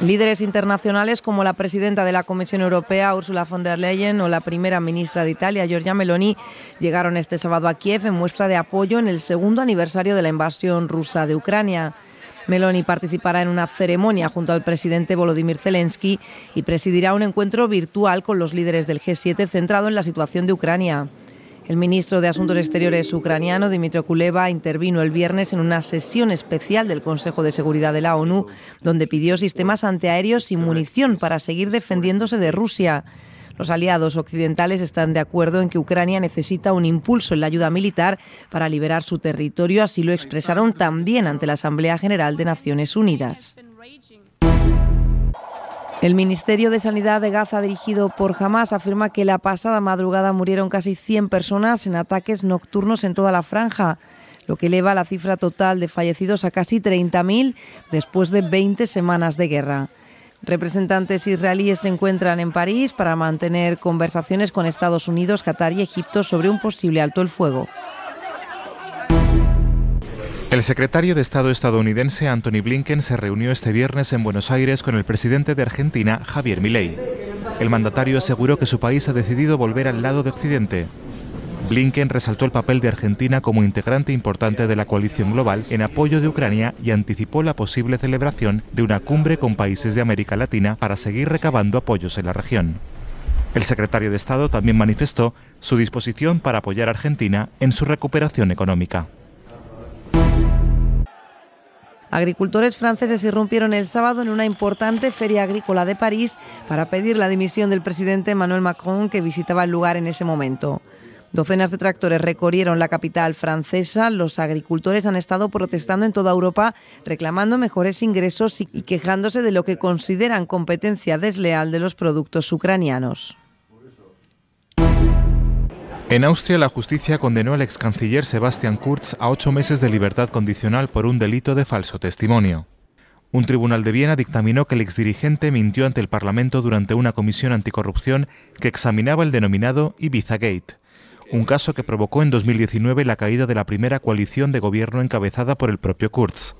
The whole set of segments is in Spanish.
Líderes internacionales como la presidenta de la Comisión Europea, Ursula von der Leyen, o la primera ministra de Italia, Giorgia Meloni, llegaron este sábado a Kiev en muestra de apoyo en el segundo aniversario de la invasión rusa de Ucrania. Meloni participará en una ceremonia junto al presidente Volodymyr Zelensky y presidirá un encuentro virtual con los líderes del G7 centrado en la situación de Ucrania. El ministro de Asuntos Exteriores ucraniano, Dmitry Kuleva, intervino el viernes en una sesión especial del Consejo de Seguridad de la ONU, donde pidió sistemas antiaéreos y munición para seguir defendiéndose de Rusia. Los aliados occidentales están de acuerdo en que Ucrania necesita un impulso en la ayuda militar para liberar su territorio, así lo expresaron también ante la Asamblea General de Naciones Unidas. El Ministerio de Sanidad de Gaza, dirigido por Hamas, afirma que la pasada madrugada murieron casi 100 personas en ataques nocturnos en toda la franja, lo que eleva la cifra total de fallecidos a casi 30.000 después de 20 semanas de guerra. Representantes israelíes se encuentran en París para mantener conversaciones con Estados Unidos, Qatar y Egipto sobre un posible alto el fuego. El secretario de Estado estadounidense Anthony Blinken se reunió este viernes en Buenos Aires con el presidente de Argentina, Javier Milei. El mandatario aseguró que su país ha decidido volver al lado de Occidente. Blinken resaltó el papel de Argentina como integrante importante de la coalición global en apoyo de Ucrania y anticipó la posible celebración de una cumbre con países de América Latina para seguir recabando apoyos en la región. El secretario de Estado también manifestó su disposición para apoyar a Argentina en su recuperación económica. Agricultores franceses irrumpieron el sábado en una importante feria agrícola de París para pedir la dimisión del presidente Emmanuel Macron, que visitaba el lugar en ese momento. Docenas de tractores recorrieron la capital francesa. Los agricultores han estado protestando en toda Europa, reclamando mejores ingresos y quejándose de lo que consideran competencia desleal de los productos ucranianos. En Austria, la justicia condenó al ex canciller Sebastian Kurz a ocho meses de libertad condicional por un delito de falso testimonio. Un tribunal de Viena dictaminó que el exdirigente mintió ante el Parlamento durante una comisión anticorrupción que examinaba el denominado Ibiza Gate, un caso que provocó en 2019 la caída de la primera coalición de gobierno encabezada por el propio Kurz.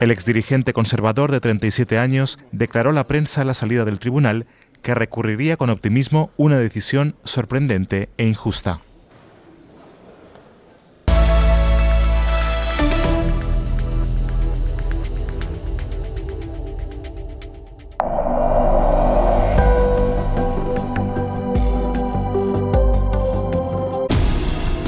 El exdirigente conservador de 37 años declaró a la prensa la salida del tribunal que recurriría con optimismo una decisión sorprendente e injusta.